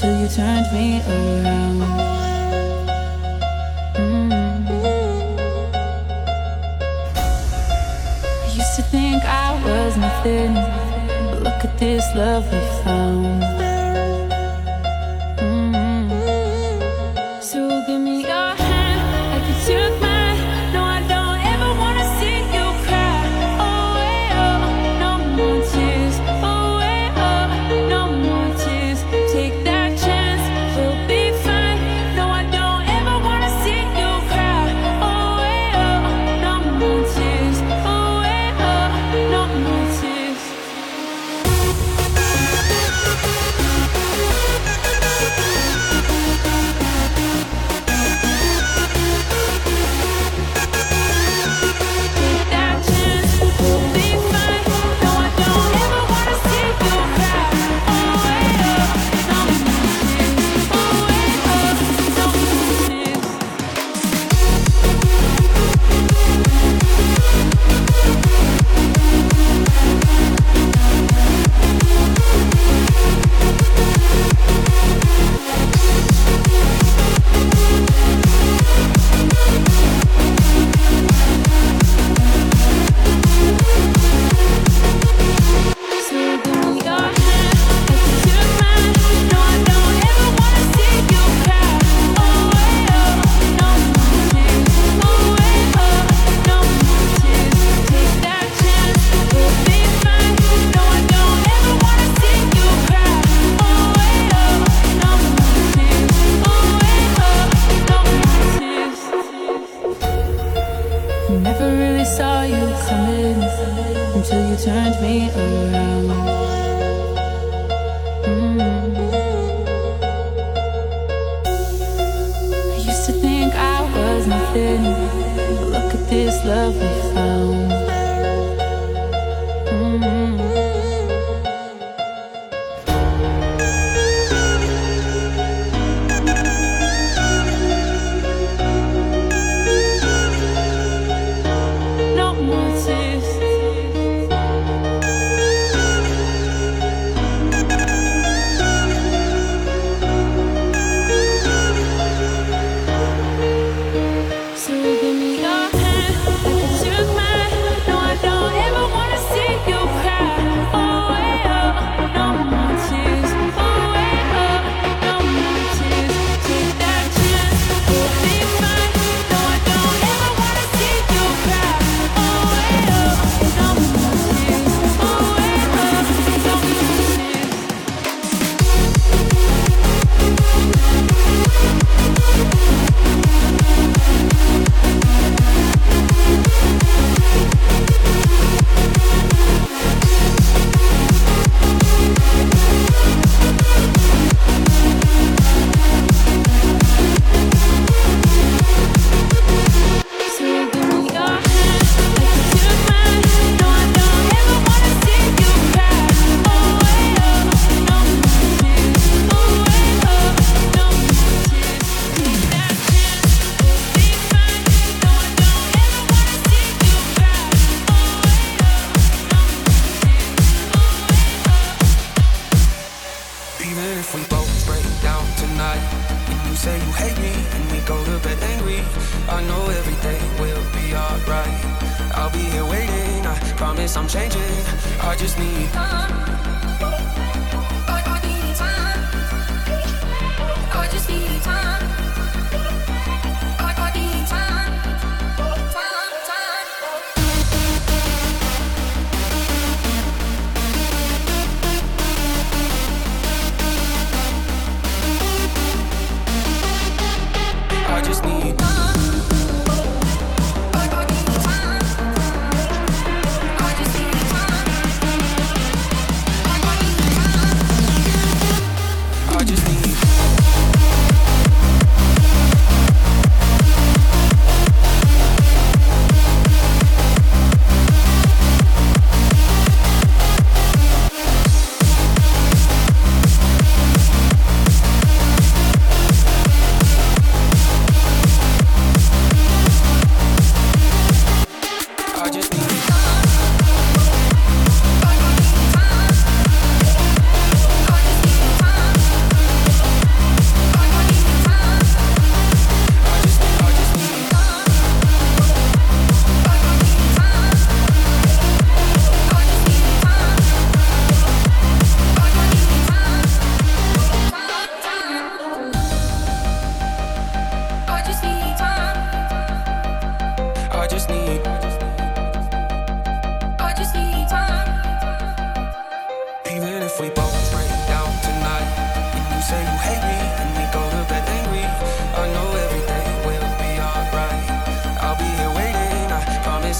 until you turned me around. Mm. I used to think I was nothing, but look at this love we found. say you hate me and we go to bed angry. I know everything will be alright. I'll be here waiting. I promise I'm changing. I just need time.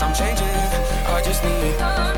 I'm changing. I just need.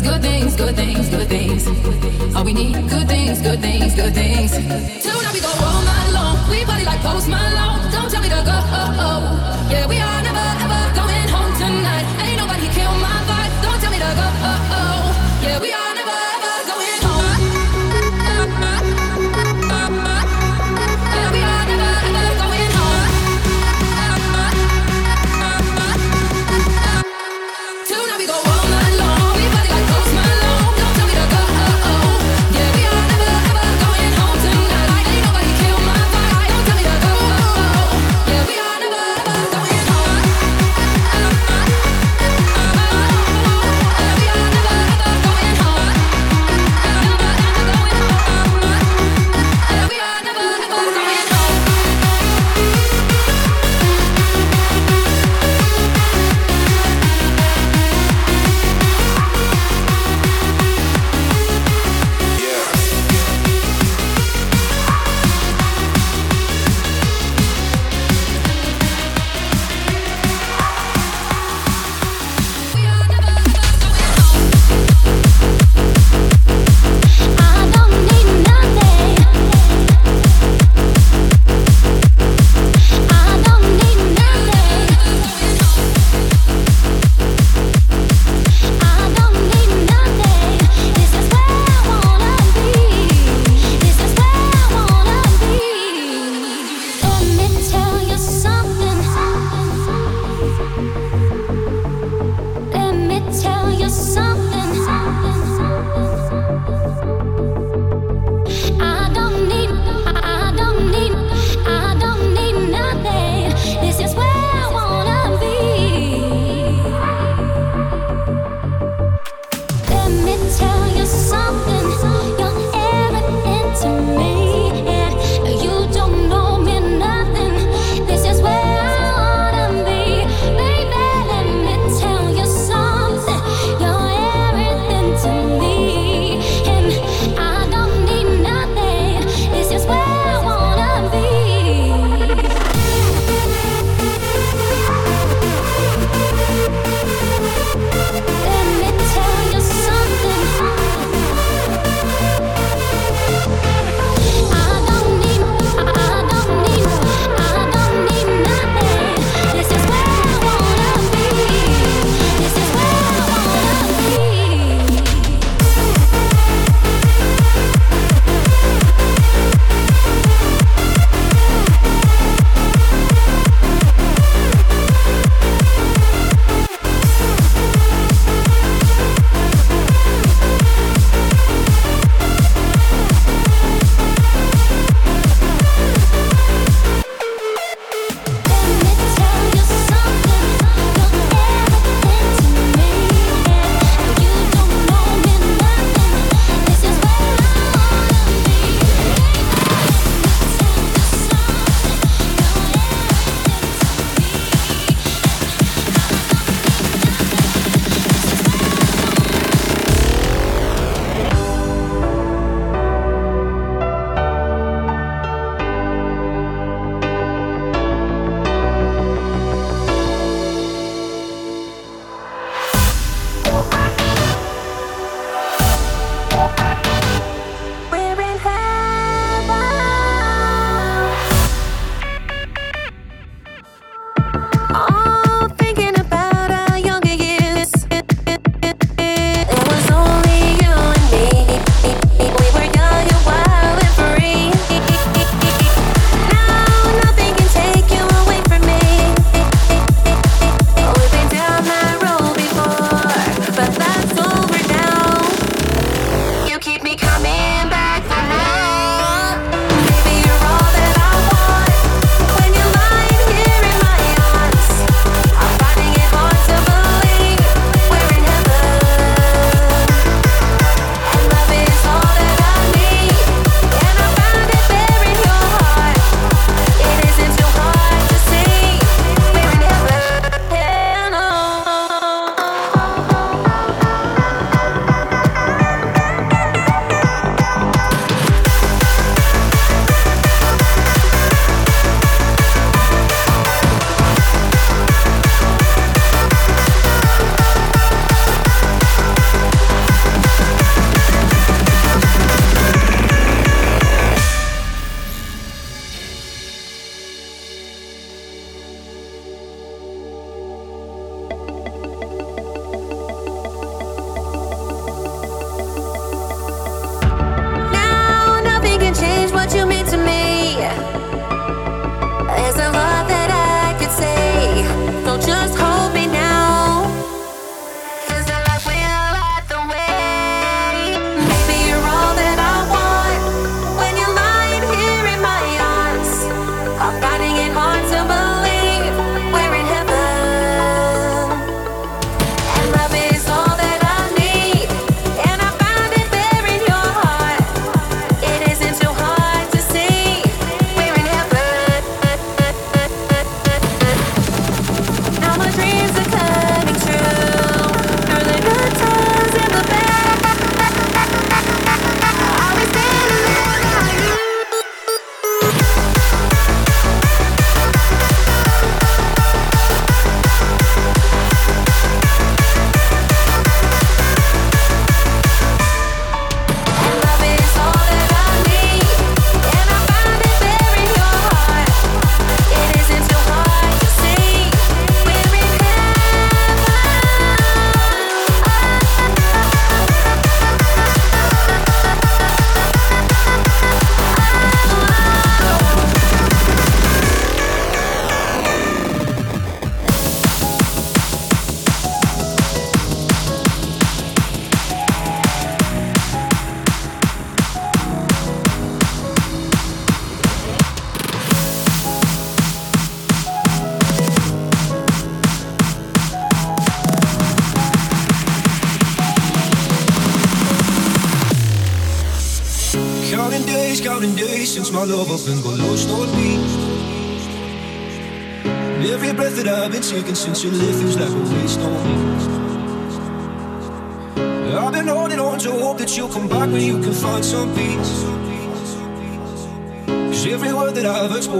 things, good things, good things, good things. All we need, good things, good things, good things.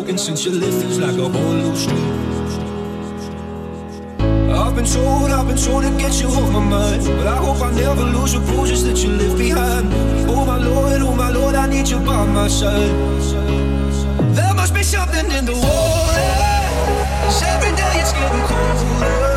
broken since you left feels like a whole new street. I've been told, I've been told to get you off my mind. But I hope I never lose the bruises that you left behind. Oh my lord, oh my lord, I need you by my side. There must be something in the water. Cause every day it's getting colder.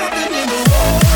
something in the water.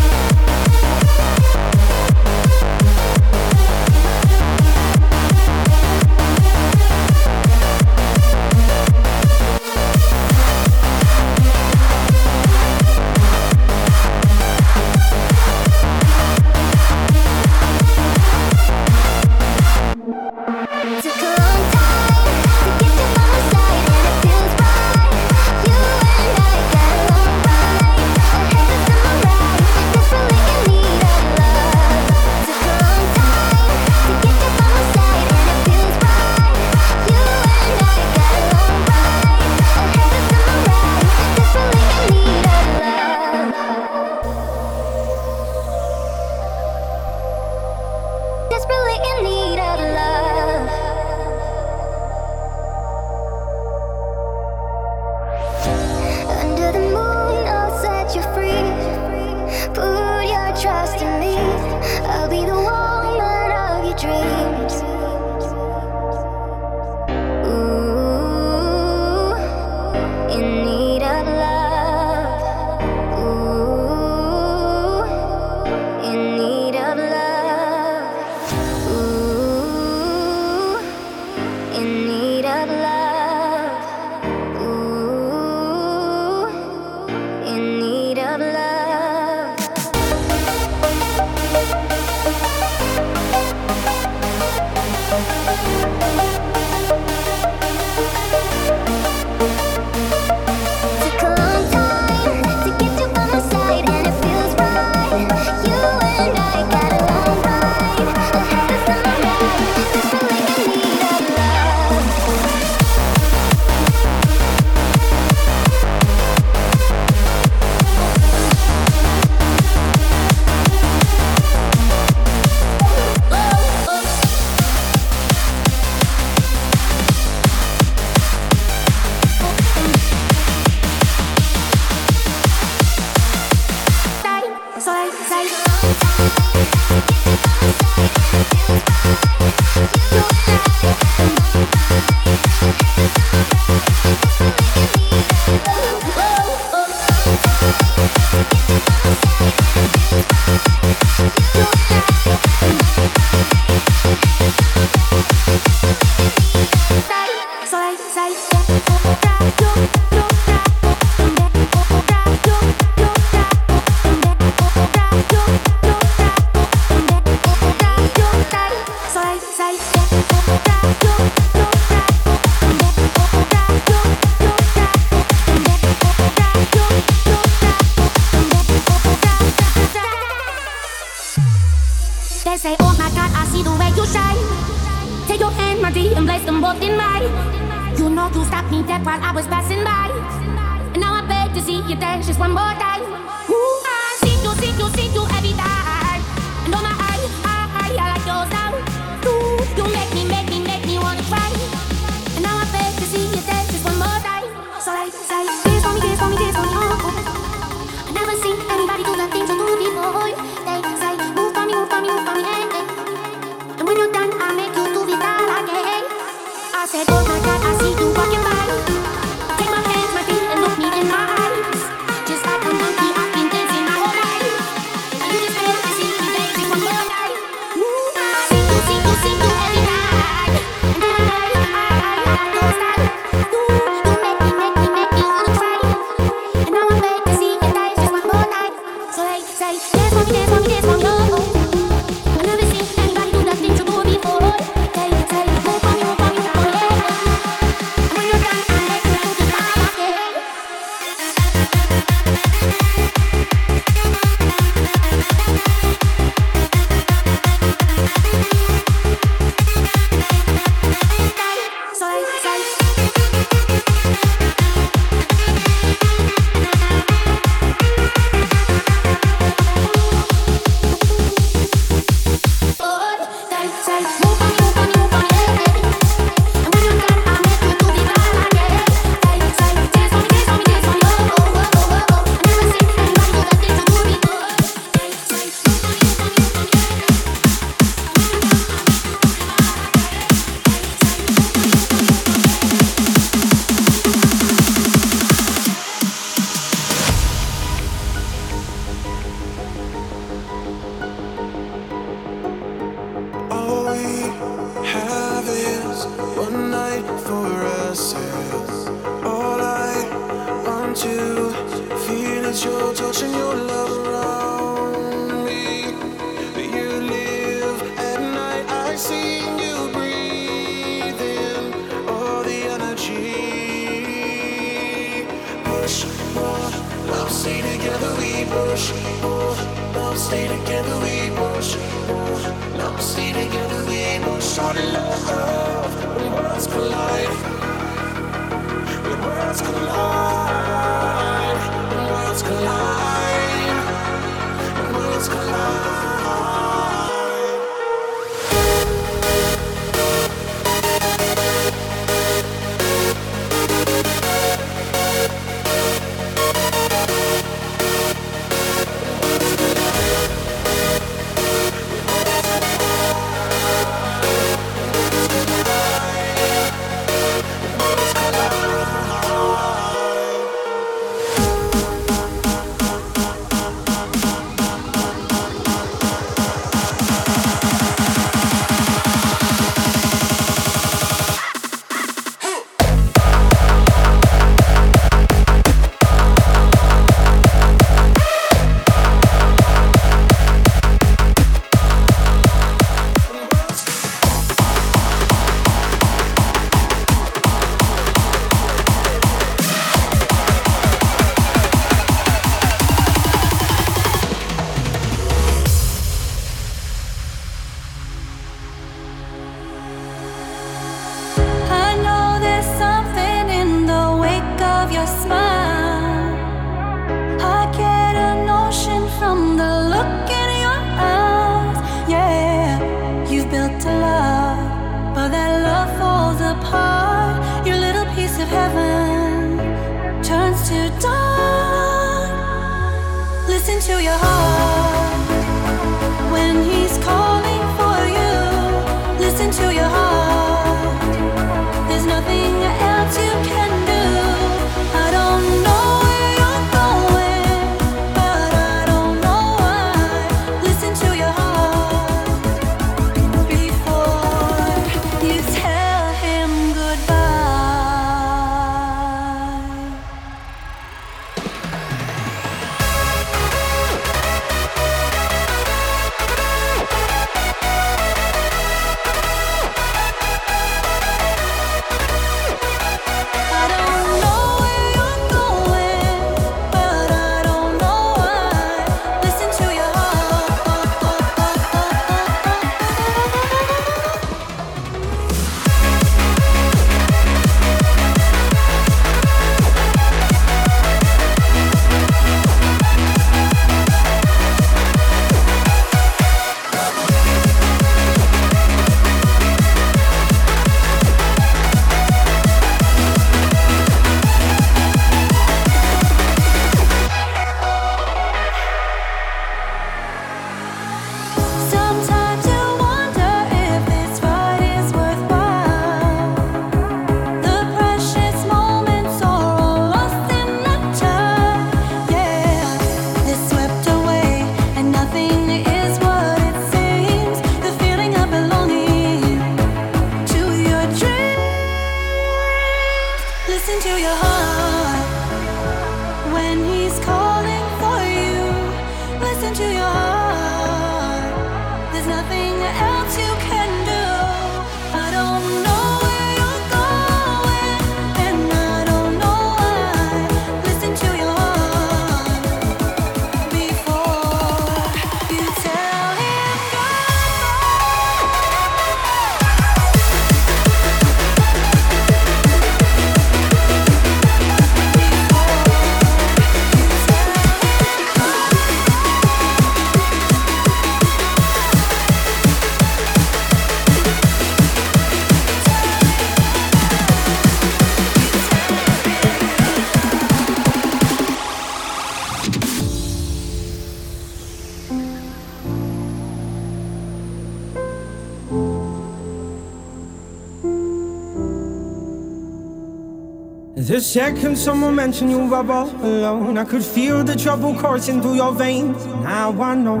Second someone mentioned you were all alone, I could feel the trouble coursing through your veins. Now I know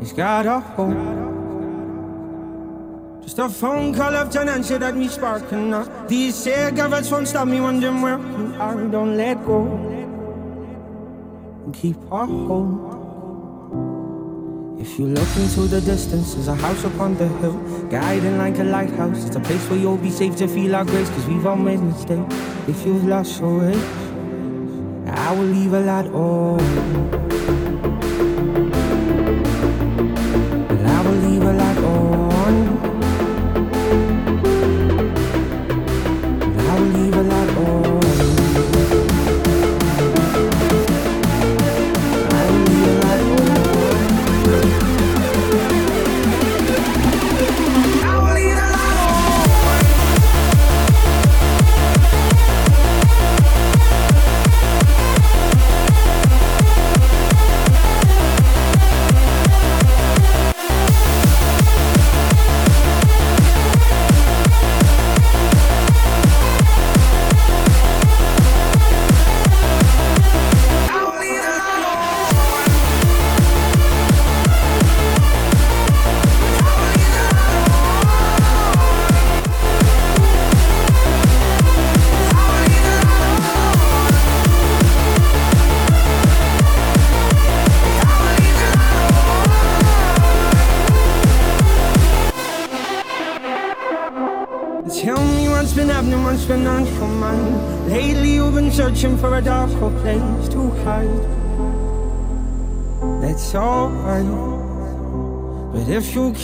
it's got a hope. Just a phone call after an answer that me sparking up. These cigarettes won't stop me wondering where you are. Don't let go keep our hope. If you look into the distance, there's a house upon the hill, guiding like a lighthouse. It's a place where you'll be safe to feel our grace, cause we've all made mistakes. If you've lost your way, I will leave a light on.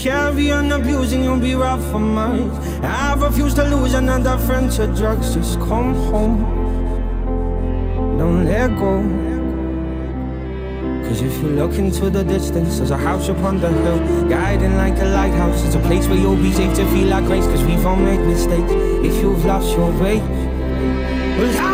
Carry on abusing, you'll be rough for mine. I refuse to lose another friend to drugs. Just come home. Don't let go. Cause if you look into the distance, there's a house upon the hill, guiding like a lighthouse. It's a place where you'll be safe to feel like grace, cause we've all made mistakes. If you've lost your way, well,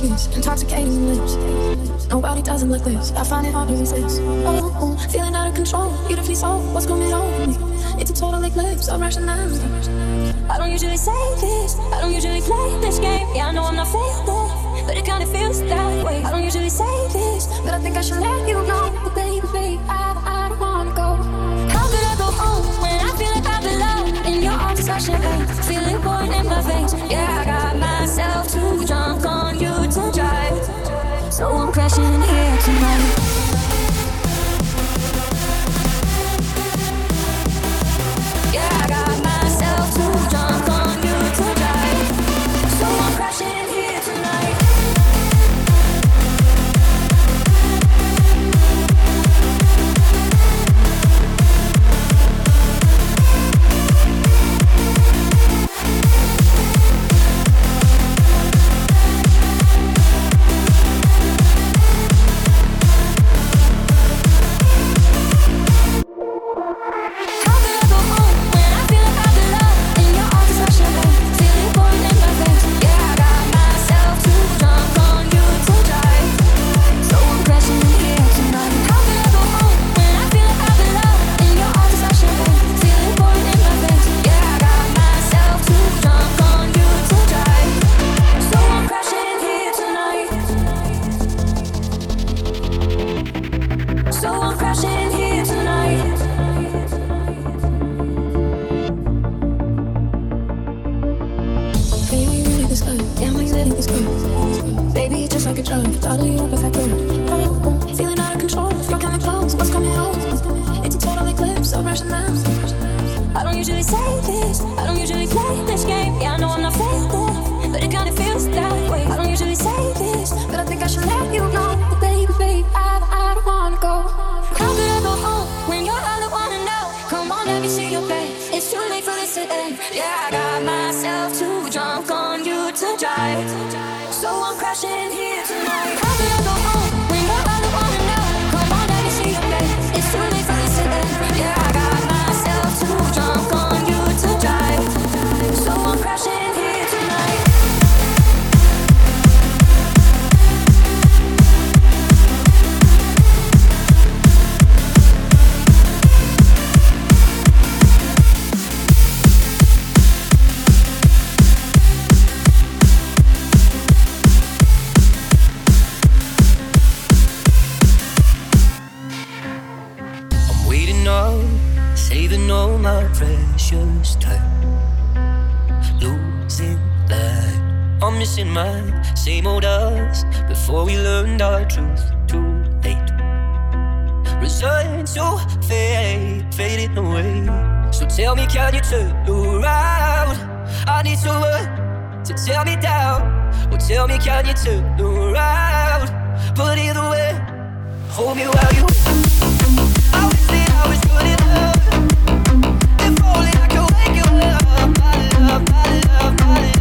Kiss, intoxicating lips. Nobody doesn't like this. I find it hard to resist. Oh, oh feeling out of control, beautifully so. What's going on with me? It's a total eclipse of rationality. I don't usually say this. I don't usually play this game. Yeah, I know I'm not failing, but it kinda feels that way. I don't usually say this, but I think I should let you know. But baby, baby, I, I don't wanna go. How could I go home when I feel like I belong in your arms? It's champagne, feeling born in my veins. Yeah, I got myself so I'm crashing here tonight. Same old us before we learned our truth. Too late. Resigned to fate, faded away. So tell me, can you turn around? I need someone to tear me down. Or tell me, can you turn around? But either way, hold me while you. I wish that I was good enough. If only I could wake you up, my love, my love, my love.